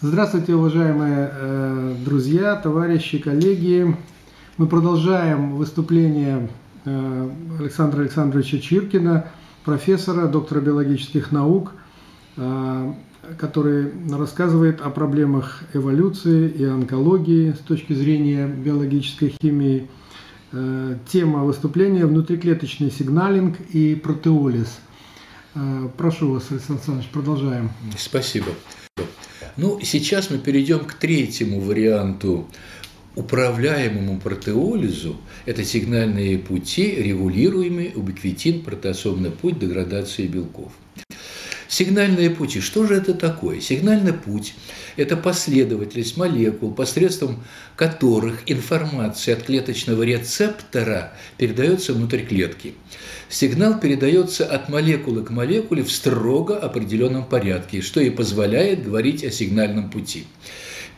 Здравствуйте, уважаемые э, друзья, товарищи, коллеги. Мы продолжаем выступление э, Александра Александровича Чиркина, профессора, доктора биологических наук, э, который рассказывает о проблемах эволюции и онкологии с точки зрения биологической химии. Э, тема выступления – внутриклеточный сигналинг и протеолиз. Э, прошу вас, Александр Александрович, продолжаем. Спасибо. Ну, сейчас мы перейдем к третьему варианту управляемому протеолизу – это сигнальные пути, регулируемый убиквитин, протеосомный путь деградации белков. Сигнальные пути. Что же это такое? Сигнальный путь – это последовательность молекул, посредством которых информация от клеточного рецептора передается внутрь клетки. Сигнал передается от молекулы к молекуле в строго определенном порядке, что и позволяет говорить о сигнальном пути.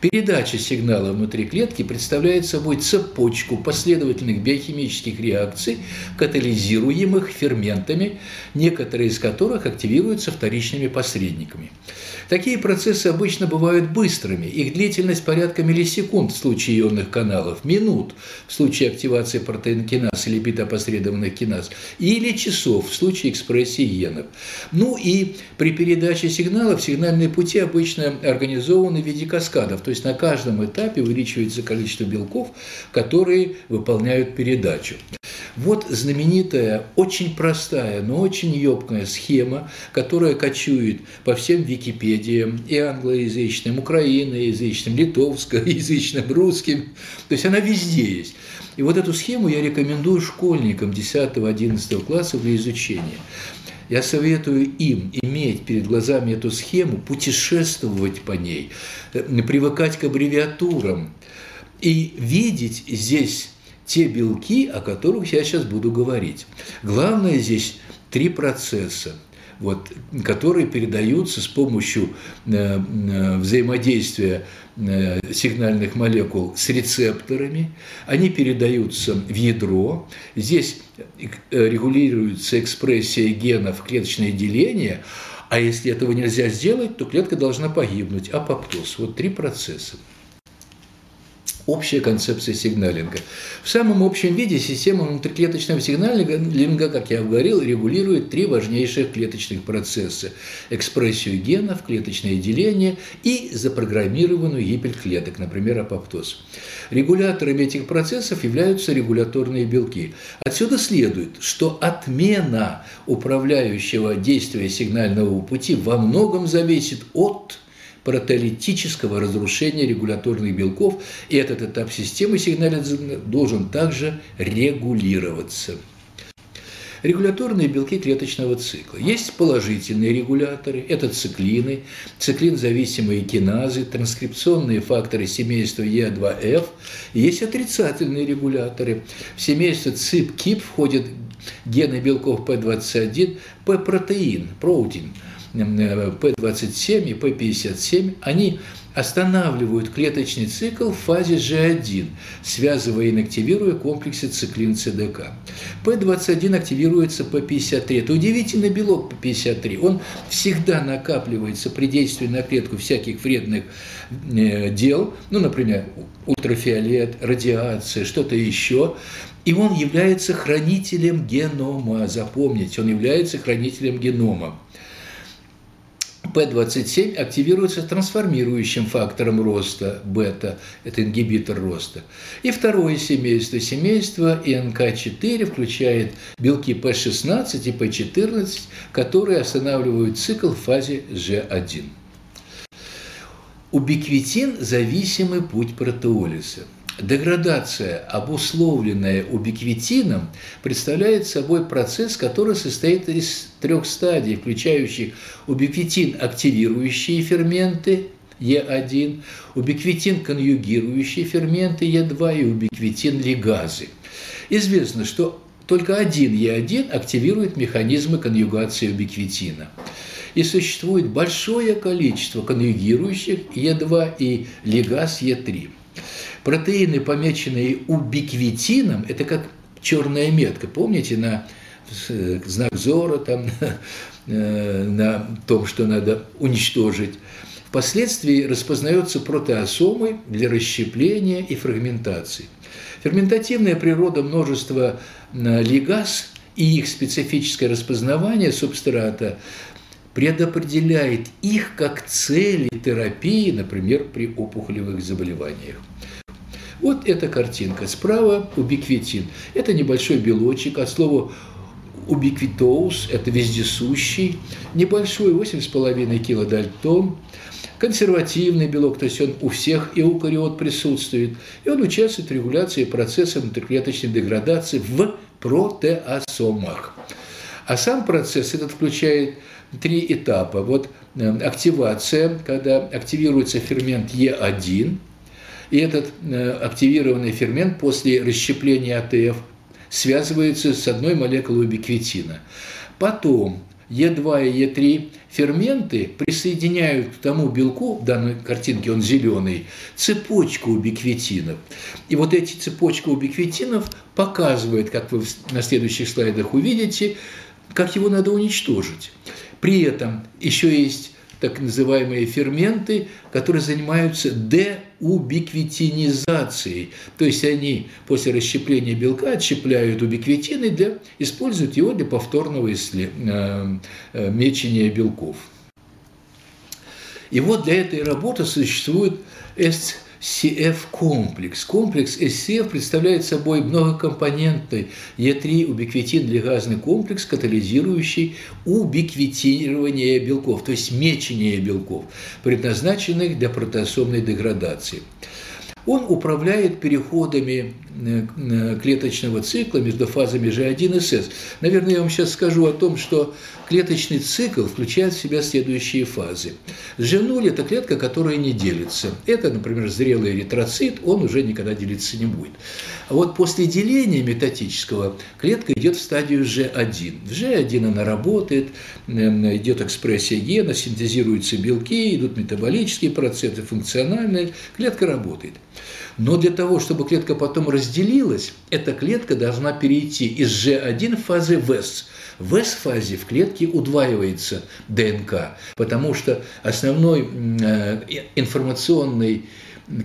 Передача сигнала внутри клетки представляет собой цепочку последовательных биохимических реакций, катализируемых ферментами, некоторые из которых активируются вторичными посредниками. Такие процессы обычно бывают быстрыми, их длительность порядка миллисекунд в случае ионных каналов, минут в случае активации протеинкиназ или бета-посредованных киназ, или часов в случае экспрессии генов. Ну и при передаче сигналов сигнальные пути обычно организованы в виде каскадов, то есть на каждом этапе увеличивается количество белков, которые выполняют передачу. Вот знаменитая, очень простая, но очень ёбкая схема, которая кочует по всем Википедиям, и англоязычным, украиноязычным, литовскоязычным, русским. То есть она везде есть. И вот эту схему я рекомендую школьникам 10-11 класса для изучения. Я советую им иметь перед глазами эту схему, путешествовать по ней, э, привыкать к аббревиатурам и видеть здесь те белки, о которых я сейчас буду говорить. Главное здесь три процесса вот, которые передаются с помощью э, э, взаимодействия Э, сигнальных молекул с рецепторами, они передаются в ядро, здесь регулируется экспрессия генов, клеточное деление, а если этого нельзя сделать, то клетка должна погибнуть, апоптоз. Вот три процесса общая концепция сигналинга. В самом общем виде система внутриклеточного сигналинга, как я говорил, регулирует три важнейших клеточных процесса – экспрессию генов, клеточное деление и запрограммированную гибель клеток, например, апоптоз. Регуляторами этих процессов являются регуляторные белки. Отсюда следует, что отмена управляющего действия сигнального пути во многом зависит от протеолитического разрушения регуляторных белков, и этот этап системы сигнализации должен также регулироваться. Регуляторные белки клеточного цикла. Есть положительные регуляторы, это циклины, циклин-зависимые киназы, транскрипционные факторы семейства Е2F. Есть отрицательные регуляторы. В семейство ЦИП-КИП входят гены белков P21, P-протеин, протеин – P27 и P57, они останавливают клеточный цикл в фазе G1, связывая и инактивируя комплексы циклин ЦДК. P21 активируется P53. Это удивительный белок P53. Он всегда накапливается при действии на клетку всяких вредных э, дел, ну, например, ультрафиолет, радиация, что-то еще. И он является хранителем генома. Запомните, он является хранителем генома. P27 активируется трансформирующим фактором роста бета, это ингибитор роста. И второе семейство, семейство ИНК4 включает белки P16 и P14, которые останавливают цикл в фазе G1. Убиквитин – зависимый путь протеолиза. Деградация, обусловленная убиквитином, представляет собой процесс, который состоит из трех стадий, включающих убиквитин активирующие ферменты Е1, убиквитин конъюгирующие ферменты Е2 и убиквитин лигазы. Известно, что только один Е1 активирует механизмы конъюгации убиквитина. И существует большое количество конъюгирующих Е2 и лигаз Е3. Протеины, помеченные убиквитином, это как черная метка. Помните, на знак зора, там, э, на том, что надо уничтожить. впоследствии распознается протеосомой для расщепления и фрагментации. Ферментативная природа множества лигаз и их специфическое распознавание субстрата предопределяет их как цели терапии, например, при опухолевых заболеваниях. Вот эта картинка. Справа убиквитин. Это небольшой белочек, от слова убиквитоус, это вездесущий, небольшой, 8,5 килодальтон, консервативный белок, то есть он у всех эукариот присутствует, и он участвует в регуляции процесса внутриклеточной деградации в протеосомах. А сам процесс этот включает три этапа. Вот э, активация, когда активируется фермент Е1, и этот э, активированный фермент после расщепления АТФ связывается с одной молекулой убиквитина. Потом Е2 и Е3 ферменты присоединяют к тому белку, в данной картинке он зеленый, цепочку убиквитинов. И вот эти цепочки убиквитинов показывают, как вы на следующих слайдах увидите, как его надо уничтожить. При этом еще есть так называемые ферменты, которые занимаются деубиквитинизацией. То есть они после расщепления белка отщепляют убиквитин и для, используют его для повторного исслед... Э, э, мечения белков. И вот для этой работы существует SCF-комплекс. Комплекс SCF представляет собой многокомпонентный Е3 убиквитин-лигазный комплекс, катализирующий убиквитирование белков, то есть мечение белков, предназначенных для протеосомной деградации. Он управляет переходами э, э, клеточного цикла между фазами G1 и S. Наверное, я вам сейчас скажу о том, что клеточный цикл включает в себя следующие фазы. G0 – это клетка, которая не делится. Это, например, зрелый эритроцит, он уже никогда делиться не будет. А вот после деления метатического клетка идет в стадию G1. В G1 она работает, эм, идет экспрессия гена, синтезируются белки, идут метаболические процессы, функциональные, клетка работает. Но для того, чтобы клетка потом разделилась, эта клетка должна перейти из G1 в фазы ВЭС. В S-фазе в клетке удваивается ДНК, потому что основной э, информационный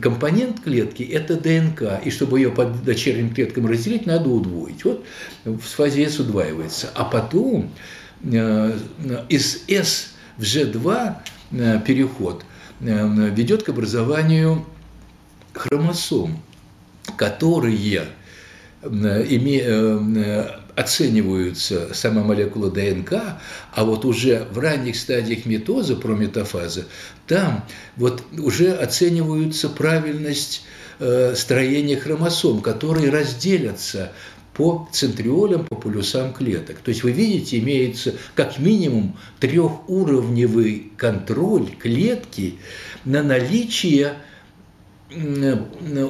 компонент клетки – это ДНК, и чтобы ее под дочерним клеткам разделить, надо удвоить. Вот в фазе S удваивается. А потом э, из S в G2 э, переход ведет к образованию хромосом, которые э, оцениваются сама молекула ДНК, а вот уже в ранних стадиях метоза, прометафаза, там вот уже оцениваются правильность э, строения хромосом, которые разделятся по центриолям, по полюсам клеток. То есть вы видите, имеется как минимум трехуровневый контроль клетки на наличие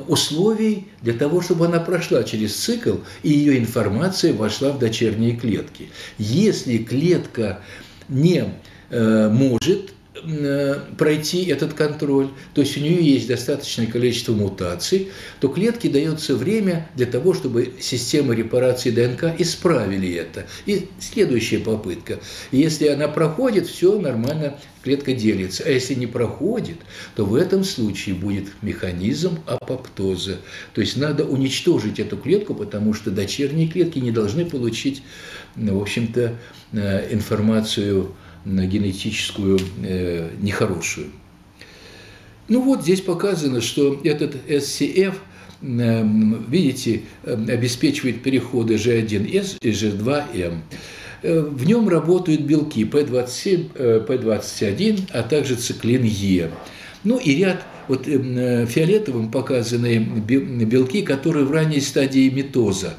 условий для того, чтобы она прошла через цикл, и ее информация вошла в дочерние клетки. Если клетка не э, может Э, пройти этот контроль, то есть у нее есть достаточное количество мутаций, то клетке дается время для того, чтобы система репарации ДНК исправили это. И следующая попытка. Если она проходит, все нормально, клетка делится. А если не проходит, то в этом случае будет механизм апоптоза. То есть надо уничтожить эту клетку, потому что дочерние клетки не должны получить, в общем-то, э, информацию генетическую э, нехорошую. Ну вот здесь показано, что этот SCF, э, видите, э, обеспечивает переходы G1S и G2M. Э, в нем работают белки P27, P21, а также циклин Е. Ну и ряд вот фиолетовым показаны белки, которые в ранней стадии митоза,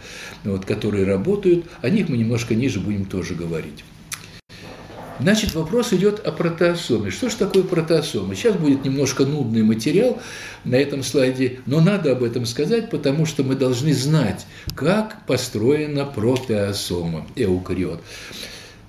вот, которые работают, о них мы немножко ниже будем тоже говорить. Значит, вопрос идет о протеосоме. Что же такое протеосома? Сейчас будет немножко нудный материал на этом слайде, но надо об этом сказать, потому что мы должны знать, как построена протеосома, эукариот.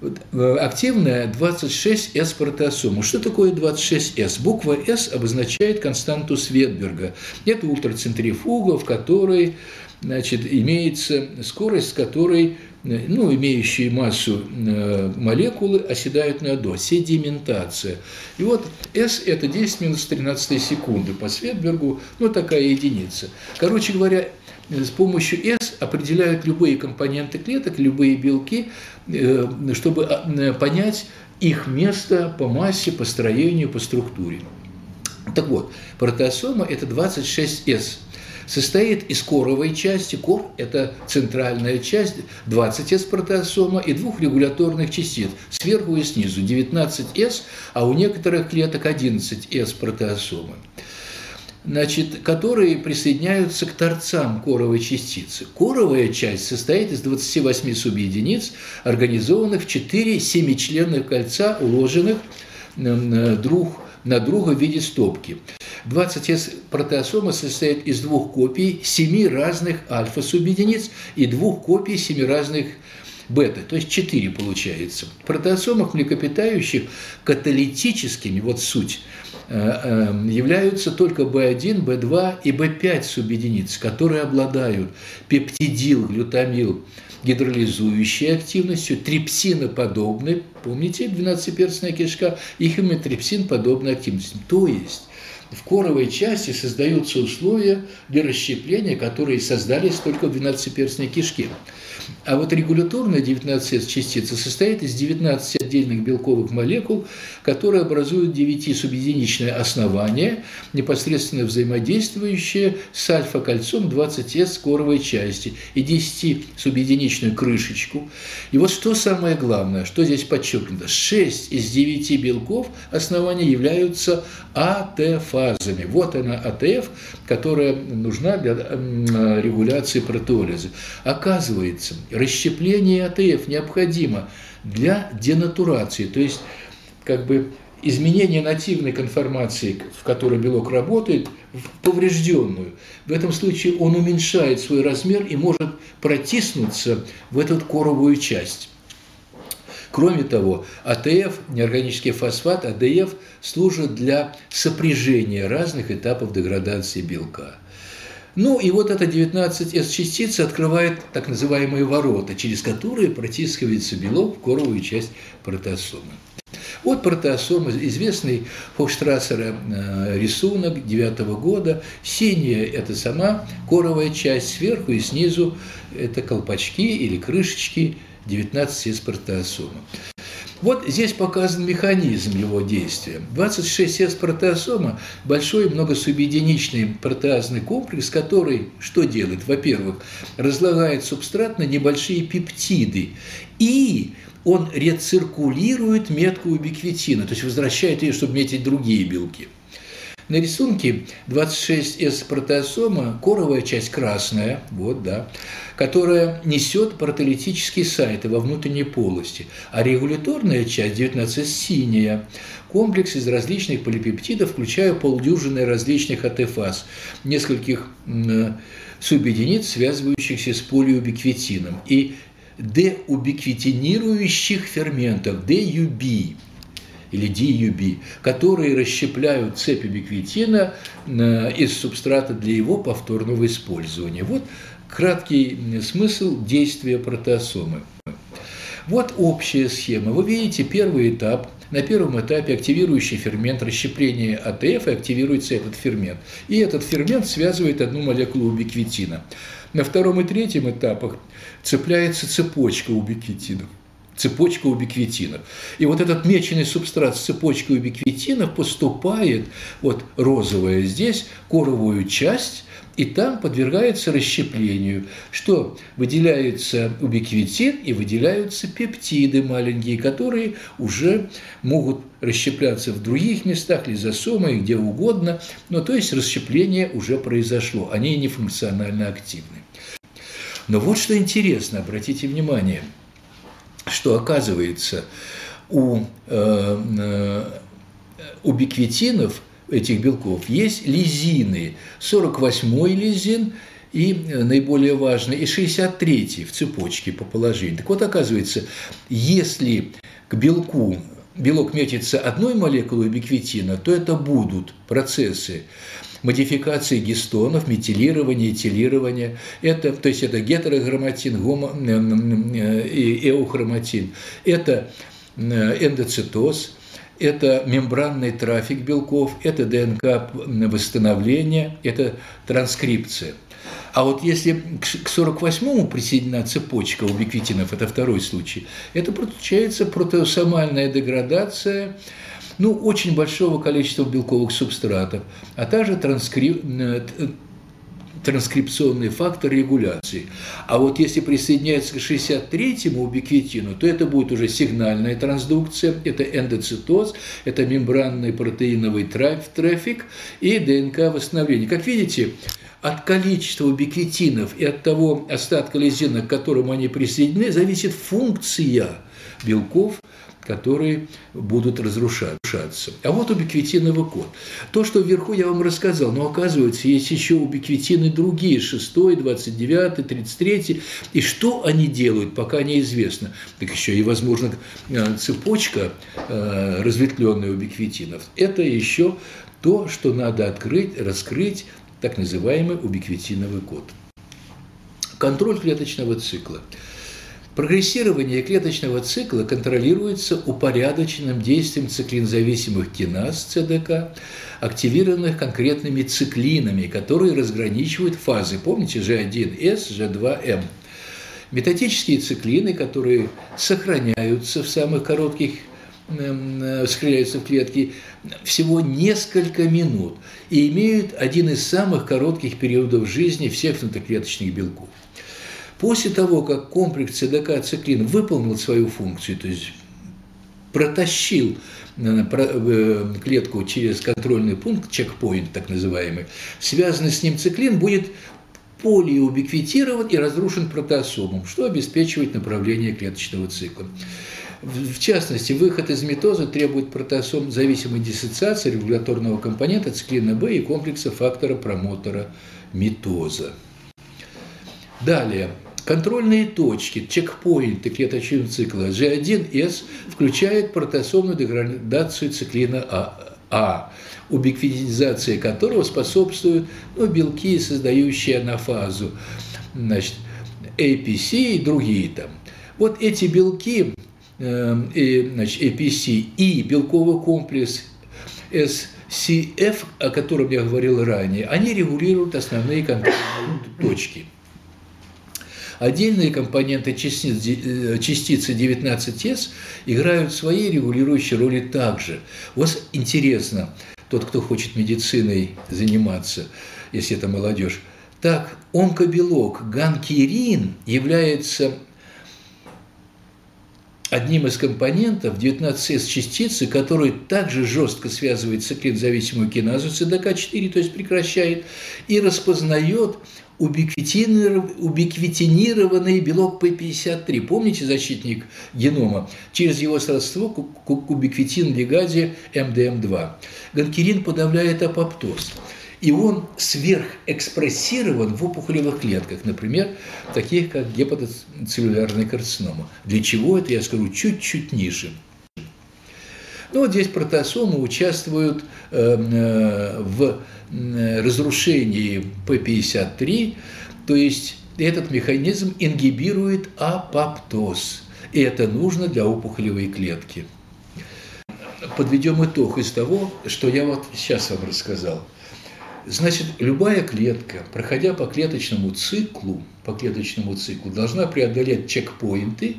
Э, активная 26S протеосома. Что такое 26S? Буква S обозначает константу Светберга. Это ультрацентрифуга, в которой значит, имеется скорость, с которой ну, имеющие массу э, молекулы, оседают на АДО, седиментация. И вот S – это 10 минус 13 секунды по Светбергу, ну, такая единица. Короче говоря, с помощью S определяют любые компоненты клеток, любые белки, э, чтобы а, понять их место по массе, по строению, по структуре. Так вот, протеосома – это 26S состоит из коровой части. Кор – это центральная часть, 20S протеосома и двух регуляторных частиц сверху и снизу, 19S, а у некоторых клеток 11S протеосомы значит, которые присоединяются к торцам коровой частицы. Коровая часть состоит из 28 субъединиц, организованных в 4 семичленных кольца, уложенных друг на друга в виде стопки. 20 протеосома состоит из двух копий семи разных альфа-субъединиц и двух копий семи разных бета, то есть 4 получается. В протеосомах млекопитающих каталитическими, вот суть, э, э, являются только B1, B2 и B5 субъединиц, которые обладают пептидил, глютамил, гидролизующей активностью, трипсиноподобной, помните, 12-перстная кишка, и химиотрипсин подобной активностью. То есть в коровой части создаются условия для расщепления, которые создались только в 12-перстной кишке. А вот регуляторная 19S-частица состоит из 19 отдельных белковых молекул, которые образуют 9-субъединичное основание, непосредственно взаимодействующее с альфа-кольцом 20S коровой части и 10-субъединичную крышечку. И вот что самое главное, что здесь подчеркнуто, 6 из 9 белков основания являются АТФ-азами. Вот она АТФ, которая нужна для регуляции протеолиза. Оказывается, расщепление АТФ необходимо для денатурации, то есть как бы изменение нативной конформации, в которой белок работает, в поврежденную. В этом случае он уменьшает свой размер и может протиснуться в эту коровую часть. Кроме того, АТФ, неорганический фосфат, АДФ служит для сопряжения разных этапов деградации белка – ну и вот эта 19S-частица открывает так называемые ворота, через которые протискивается белок в коровую часть протеосомы. Вот протеосома, известный Фокштрассера э, рисунок 9 года. Синяя – это сама коровая часть, сверху и снизу – это колпачки или крышечки 19 с протеосомы. Вот здесь показан механизм его действия. 26С протеосома – большой многосубъединичный протеазный комплекс, который что делает? Во-первых, разлагает субстрат на небольшие пептиды и он рециркулирует метку убиквитина, то есть возвращает ее, чтобы метить другие белки – на рисунке 26С протеосома, коровая часть красная, вот, да, которая несет протолитические сайты во внутренней полости, а регуляторная часть 19 синяя, комплекс из различных полипептидов, включая полдюжины различных АТФАС, нескольких субъединиц, связывающихся с полиубиквитином, и деубиквитинирующих ферментов, DUB или DUB, которые расщепляют цепь убиквитина э, из субстрата для его повторного использования. Вот краткий смысл действия протеосомы. Вот общая схема. Вы видите первый этап. На первом этапе активирующий фермент расщепления АТФ и активируется этот фермент. И этот фермент связывает одну молекулу убиквитина. На втором и третьем этапах цепляется цепочка убиквитинов цепочка убиквитинов. И вот этот меченый субстрат с цепочкой убиквитинов поступает, вот розовая здесь, коровую часть, и там подвергается расщеплению, что выделяется убиквитин и выделяются пептиды маленькие, которые уже могут расщепляться в других местах, лизосомы, где угодно, но то есть расщепление уже произошло, они не функционально активны. Но вот что интересно, обратите внимание – что оказывается у э, э, убиквитинов этих белков есть лизины. 48-й лизин и э, наиболее важный, и 63-й в цепочке по положению. Так вот, оказывается, если к белку белок метится одной молекулой убиквитина, то это будут процессы модификации гистонов, метилирование, этилирование. Это, то есть это гетерохроматин, гомо, и эухроматин. Это эндоцитоз, это мембранный трафик белков, это ДНК восстановление, это транскрипция. А вот если к 48-му присоединена цепочка убиквитинов, это второй случай, это получается протеосомальная деградация ну, очень большого количества белковых субстратов, а также транскрип транскрипционный фактор регуляции. А вот если присоединяется к 63-му убиквитину, то это будет уже сигнальная трансдукция, это эндоцитоз, это мембранный протеиновый трафик и ДНК восстановление. Как видите, от количества убиквитинов и от того остатка лизина, к которому они присоединены, зависит функция белков которые будут разрушаться. А вот убиквитиновый код. То, что вверху я вам рассказал, но оказывается, есть еще убиквитины другие, 6, 29, 33. И что они делают, пока неизвестно. Так еще и, возможно, э, цепочка э, разветвленная убиквитинов. Это еще то, что надо открыть, раскрыть, так называемый убиквитиновый код. Контроль клеточного цикла – Прогрессирование клеточного цикла контролируется упорядоченным действием циклинзависимых киназ ЦДК, активированных конкретными циклинами, которые разграничивают фазы. Помните, G1S, G2M. Метатические циклины, которые сохраняются в самых коротких эм, э, в клетке всего несколько минут и имеют один из самых коротких периодов жизни всех внутриклеточных белков. После того, как комплекс ЦДК-циклин выполнил свою функцию, то есть протащил э, э, клетку через контрольный пункт, чекпоинт так называемый, связанный с ним циклин будет полиубиквитирован и разрушен протеосомом, что обеспечивает направление клеточного цикла. В частности, выход из метоза требует протеосом зависимой диссоциации регуляторного компонента циклина В и комплекса фактора промотора метоза. Далее, Контрольные точки, чекпоинты клеточного цикла G1S включают протеосомную деградацию циклина А, а убиквитизация которого способствуют ну, белки, создающие анафазу, значит, APC и другие там. Вот эти белки, э, и, значит, APC и белковый комплекс SCF, о котором я говорил ранее, они регулируют основные контрольные точки – Отдельные компоненты э, частицы 19С играют свои регулирующие роли также. Вот интересно, тот, кто хочет медициной заниматься, если это молодежь, так, онкобелок ганкерин является одним из компонентов 19С частицы, который также жестко связывает циклин-зависимую киназу ЦДК4, то есть прекращает, и распознает убиквитинированный белок P53. Помните защитник генома? Через его сродство к убиквитин лигазе МДМ2. Ганкерин подавляет апоптоз. И он сверхэкспрессирован в опухолевых клетках, например, таких как гепатоцеллюлярная карцинома. Для чего это, я скажу, чуть-чуть ниже. Ну, вот здесь протеосомы участвуют э, э, в разрушении P53, то есть этот механизм ингибирует апоптоз. И это нужно для опухолевой клетки. Подведем итог из того, что я вот сейчас вам рассказал. Значит, любая клетка, проходя по клеточному циклу, по клеточному циклу, должна преодолеть чекпоинты,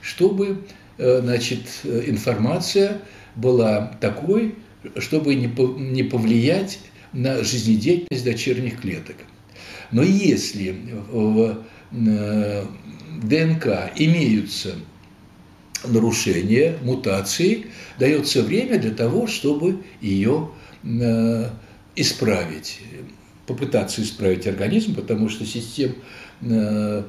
чтобы э, значит, информация была такой, чтобы не повлиять на жизнедеятельность дочерних клеток. Но если в э, ДНК имеются нарушения, мутации, дается время для того, чтобы ее э, исправить, попытаться исправить организм, потому что систем э,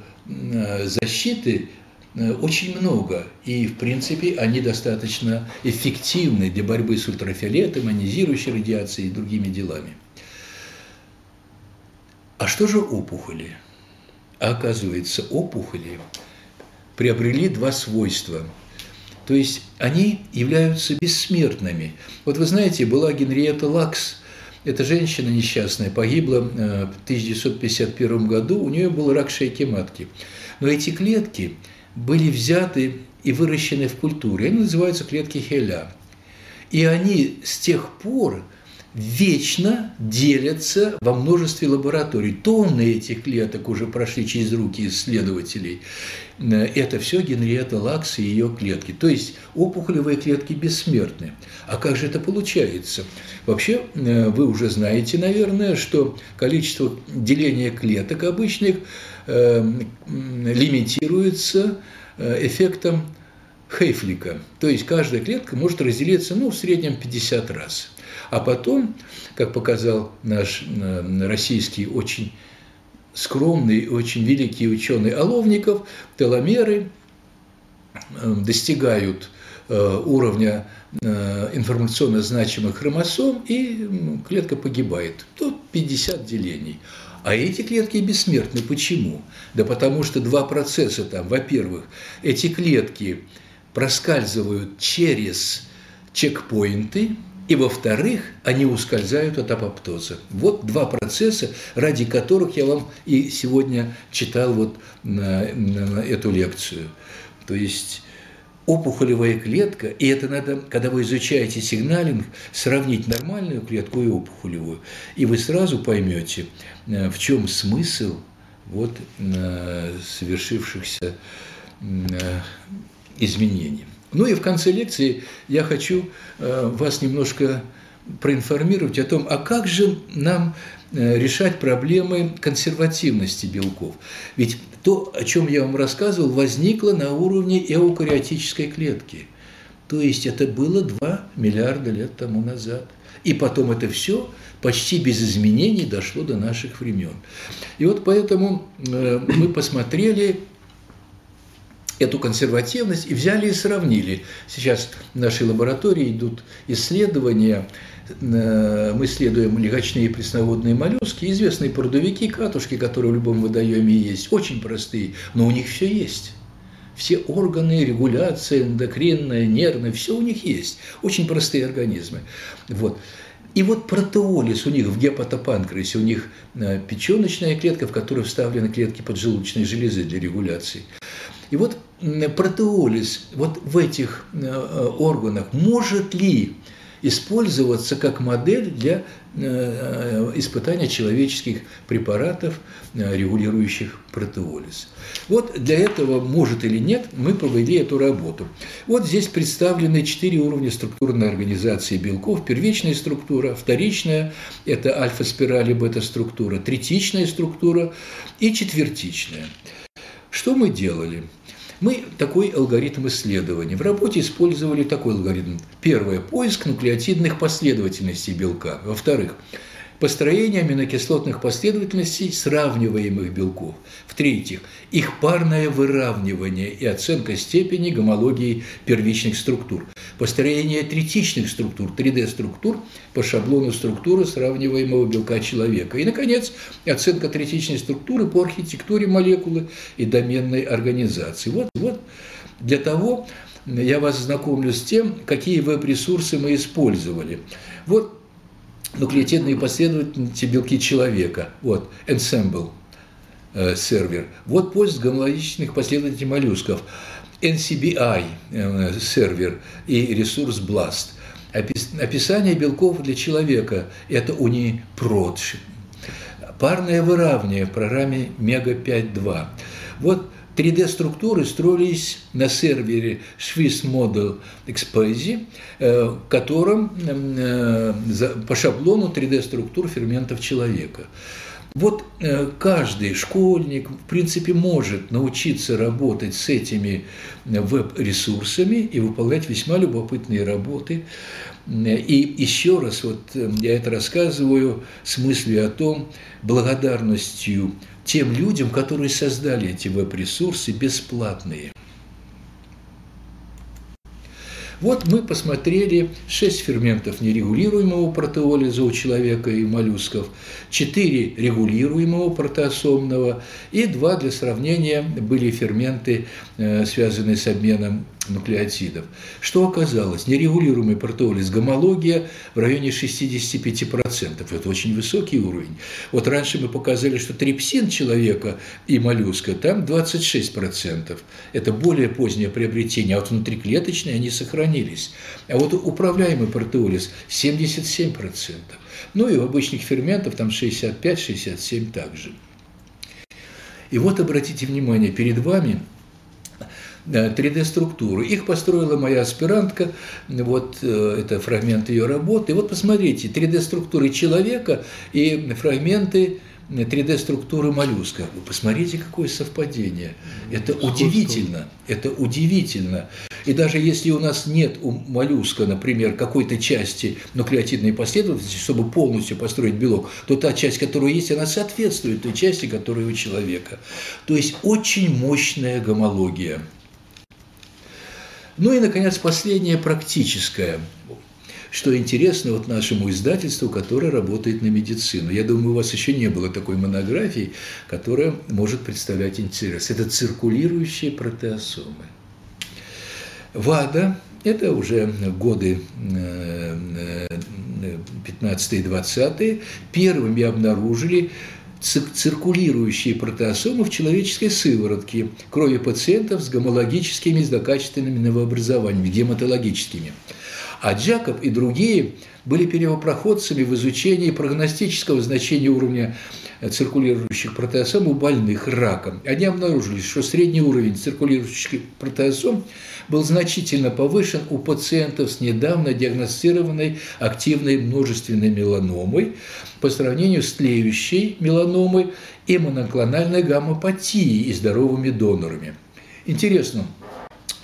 защиты очень много, и, в принципе, они достаточно эффективны для борьбы с ультрафиолетом, ионизирующей радиацией и другими делами. А что же опухоли? Оказывается, опухоли приобрели два свойства. То есть они являются бессмертными. Вот вы знаете, была Генриетта Лакс, эта женщина несчастная погибла в 1951 году, у нее был рак шейки матки. Но эти клетки были взяты и выращены в культуре. Они называются клетки Хеля. И они с тех пор вечно делятся во множестве лабораторий. Тонны этих клеток уже прошли через руки исследователей. Это все Генриетта Лакс и ее клетки. То есть опухолевые клетки бессмертны. А как же это получается? Вообще, э, вы уже знаете, наверное, что количество деления клеток обычных лимитируется э, эффектом Хейфлика. То есть каждая клетка может разделиться ну, в среднем 50 раз. А потом, как показал наш э, российский очень скромный, очень великий ученый Оловников, теломеры э, достигают э, уровня информационно значимых хромосом, и клетка погибает. Тут 50 делений. А эти клетки бессмертны. Почему? Да потому что два процесса там. Во-первых, эти клетки проскальзывают через чекпоинты, и, во-вторых, они ускользают от апоптоза. Вот два процесса, ради которых я вам и сегодня читал вот на, на эту лекцию. То есть опухолевая клетка, и это надо, когда вы изучаете сигналинг, сравнить нормальную клетку и опухолевую, и вы сразу поймете, э, в чем смысл вот э, совершившихся э, изменений. Ну и в конце лекции я хочу вас немножко проинформировать о том, а как же нам решать проблемы консервативности белков. Ведь то, о чем я вам рассказывал, возникло на уровне эукариотической клетки. То есть это было 2 миллиарда лет тому назад. И потом это все почти без изменений дошло до наших времен. И вот поэтому э, мы посмотрели эту консервативность и взяли и сравнили. Сейчас в нашей лаборатории идут исследования, э, мы исследуем легочные пресноводные моллюски, известные прудовики, катушки, которые в любом водоеме есть, очень простые, но у них все есть. Все органы, регуляция, эндокринная, нервная, все у них есть. Очень простые организмы. Вот. И вот протеолиз у них в гепатопанкреасе, у них э, печеночная клетка, в которую вставлены клетки поджелудочной железы для регуляции. И вот протеолиз вот в этих э, э, органах может ли использоваться как модель для э, испытания человеческих препаратов, регулирующих протеолиз. Вот для этого, может или нет, мы провели эту работу. Вот здесь представлены четыре уровня структурной организации белков. Первичная структура, вторичная – это альфа-спираль и бета-структура, третичная структура и четвертичная. Что мы делали? Мы такой алгоритм исследования. В работе использовали такой алгоритм. Первое – поиск нуклеотидных последовательностей белка. Во-вторых, построение аминокислотных последовательностей сравниваемых белков. В-третьих, их парное выравнивание и оценка степени гомологии первичных структур. Построение третичных структур, 3D-структур по шаблону структуры сравниваемого белка человека. И, наконец, оценка третичной структуры по архитектуре молекулы и доменной организации. Вот, вот для того я вас знакомлю с тем, какие веб-ресурсы мы использовали. Вот нуклеотидные последовательности белки человека. Вот, ensemble э, сервер. Вот поиск гомологичных последовательностей моллюсков. NCBI э, сервер и ресурс BLAST. Описание белков для человека – это UniProt. Парное выравнивание в программе Mega 5.2. Вот 3D-структуры строились на сервере Swiss Model XPASI, э, в котором э, по шаблону 3D-структур ферментов человека. Вот э, каждый школьник, в принципе, может научиться работать с этими веб-ресурсами и выполнять весьма любопытные работы. И еще раз, вот я это рассказываю с мыслью о том, благодарностью тем людям, которые создали эти веб-ресурсы бесплатные. Вот мы посмотрели 6 ферментов нерегулируемого протеолиза у человека и моллюсков, 4 регулируемого протеосомного и 2 для сравнения были ферменты, э, связанные с обменом нуклеотидов. Что оказалось? Нерегулируемый протеолиз гомология в районе 65%. Это очень высокий уровень. Вот раньше мы показали, что трипсин человека и моллюска там 26%. Это более позднее приобретение, а вот внутриклеточные они сохранились. А вот управляемый протеолиз 77%. Ну и у обычных ферментов там 65-67 также. И вот обратите внимание, перед вами 3D-структуры. Их построила моя аспирантка, вот э, это фрагмент ее работы. И вот посмотрите, 3D-структуры человека и фрагменты 3D-структуры моллюска. Вы посмотрите, какое совпадение. Это удивительно. Это удивительно. И даже если у нас нет у моллюска, например, какой-то части нуклеотидной последовательности, чтобы полностью построить белок, то та часть, которая есть, она соответствует той части, которая у человека. То есть очень мощная гомология. Ну и, наконец, последнее практическое что интересно вот нашему издательству, которое работает на медицину. Я думаю, у вас еще не было такой монографии, которая может представлять интерес. Это циркулирующие протеосомы. ВАДА – это уже годы 15 и 20 первыми обнаружили циркулирующие протеосомы в человеческой сыворотке крови пациентов с гомологическими злокачественными новообразованиями, гематологическими. А Джакоб и другие были первопроходцами в изучении прогностического значения уровня циркулирующих протеосом у больных раком. Они обнаружили, что средний уровень циркулирующих протеосом был значительно повышен у пациентов с недавно диагностированной активной множественной меланомой по сравнению с тлеющей меланомой и моноклональной гаммопатией и здоровыми донорами. Интересно,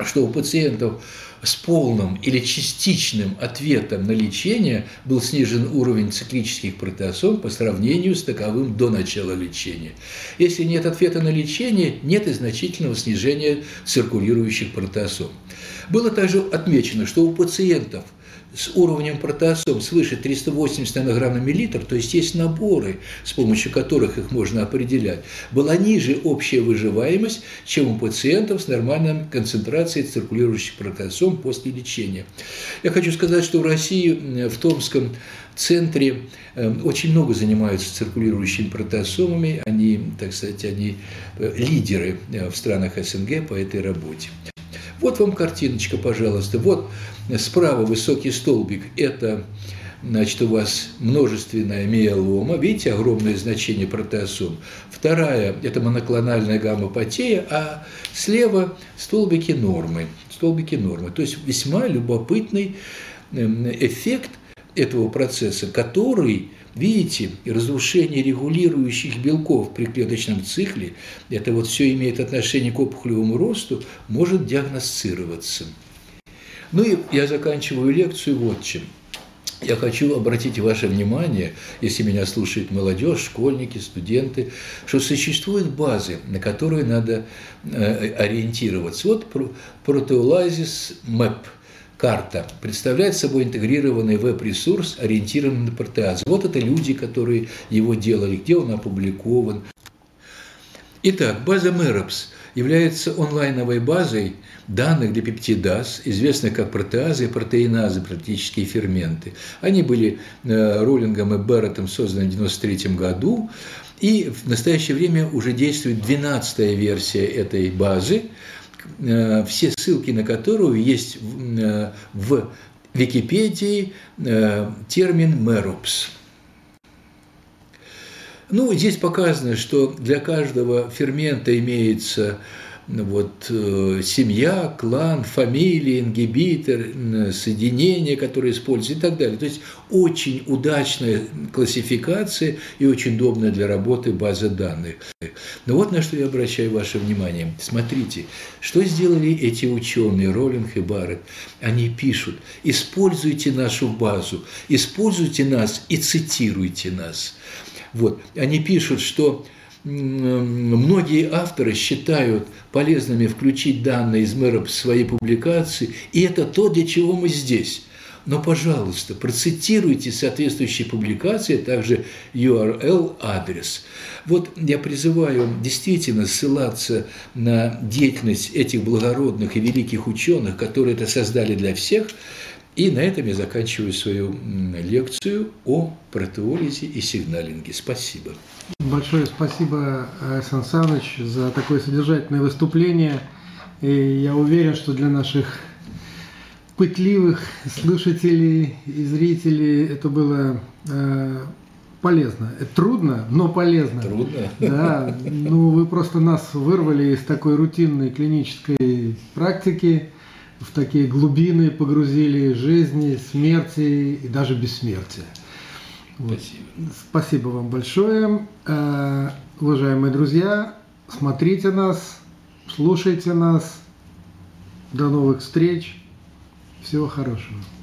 что у пациентов с полным или частичным ответом на лечение был снижен уровень циклических протеосом по сравнению с таковым до начала лечения. Если нет ответа на лечение, нет и значительного снижения циркулирующих протеосом. Было также отмечено, что у пациентов – с уровнем протеосом свыше 380 нанограмм на миллилитр, то есть есть наборы, с помощью которых их можно определять, была ниже общая выживаемость, чем у пациентов с нормальной концентрацией циркулирующих протеосом после лечения. Я хочу сказать, что в России, в Томском центре э, очень много занимаются циркулирующими протеосомами, они, так сказать, они э, лидеры э, в странах СНГ по этой работе. Вот вам картиночка, пожалуйста. Вот справа высокий столбик – это значит, у вас множественная миелома, видите, огромное значение протеосом. Вторая – это моноклональная гаммопатия, а слева столбики нормы. Столбики нормы. То есть весьма любопытный эм, эффект этого процесса, который Видите, разрушение регулирующих белков при клеточном цикле, это вот все имеет отношение к опухолевому росту, может диагностироваться. Ну и я заканчиваю лекцию вот чем. Я хочу обратить ваше внимание, если меня слушает молодежь, школьники, студенты, что существуют базы, на которые надо э, ориентироваться. Вот протеолазис МЭП – карта представляет собой интегрированный веб-ресурс, ориентированный на протеаз. Вот это люди, которые его делали, где он опубликован. Итак, база Merops является онлайновой базой данных для пептидаз, известных как протеазы и протеиназы, практические ферменты. Они были э, Роллингом и Берреттом созданы в 1993 году, и в настоящее время уже действует 12-я версия этой базы – Э, все ссылки на которую есть в э, Википедии термин «меропс». Ну, здесь показано, что для каждого фермента имеется вот, э, семья, клан, фамилия, ингибитор, соединение, которое используется и так далее. То есть очень удачная классификация и очень удобная для работы база данных. Но вот на что я обращаю ваше внимание. Смотрите, что сделали эти ученые, Роллинг и Барретт. Они пишут, используйте нашу базу, используйте нас и цитируйте нас. Вот. Они пишут, что многие авторы считают полезными включить данные из мэра в свои публикации, и это то, для чего мы здесь. Но, пожалуйста, процитируйте соответствующие публикации, а также URL-адрес. Вот я призываю действительно ссылаться на деятельность этих благородных и великих ученых, которые это создали для всех, и на этом я заканчиваю свою лекцию о протеолизе и сигналинге. Спасибо. Большое спасибо, Сан Саныч, за такое содержательное выступление. И я уверен, что для наших пытливых слушателей и зрителей это было э, полезно. Это трудно, но полезно. Трудно. Да, ну вы просто нас вырвали из такой рутинной клинической практики в такие глубины погрузили жизни, смерти и даже бессмертия. Вот. Спасибо. Спасибо вам большое. Э, уважаемые друзья, смотрите нас, слушайте нас. До новых встреч. Всего хорошего.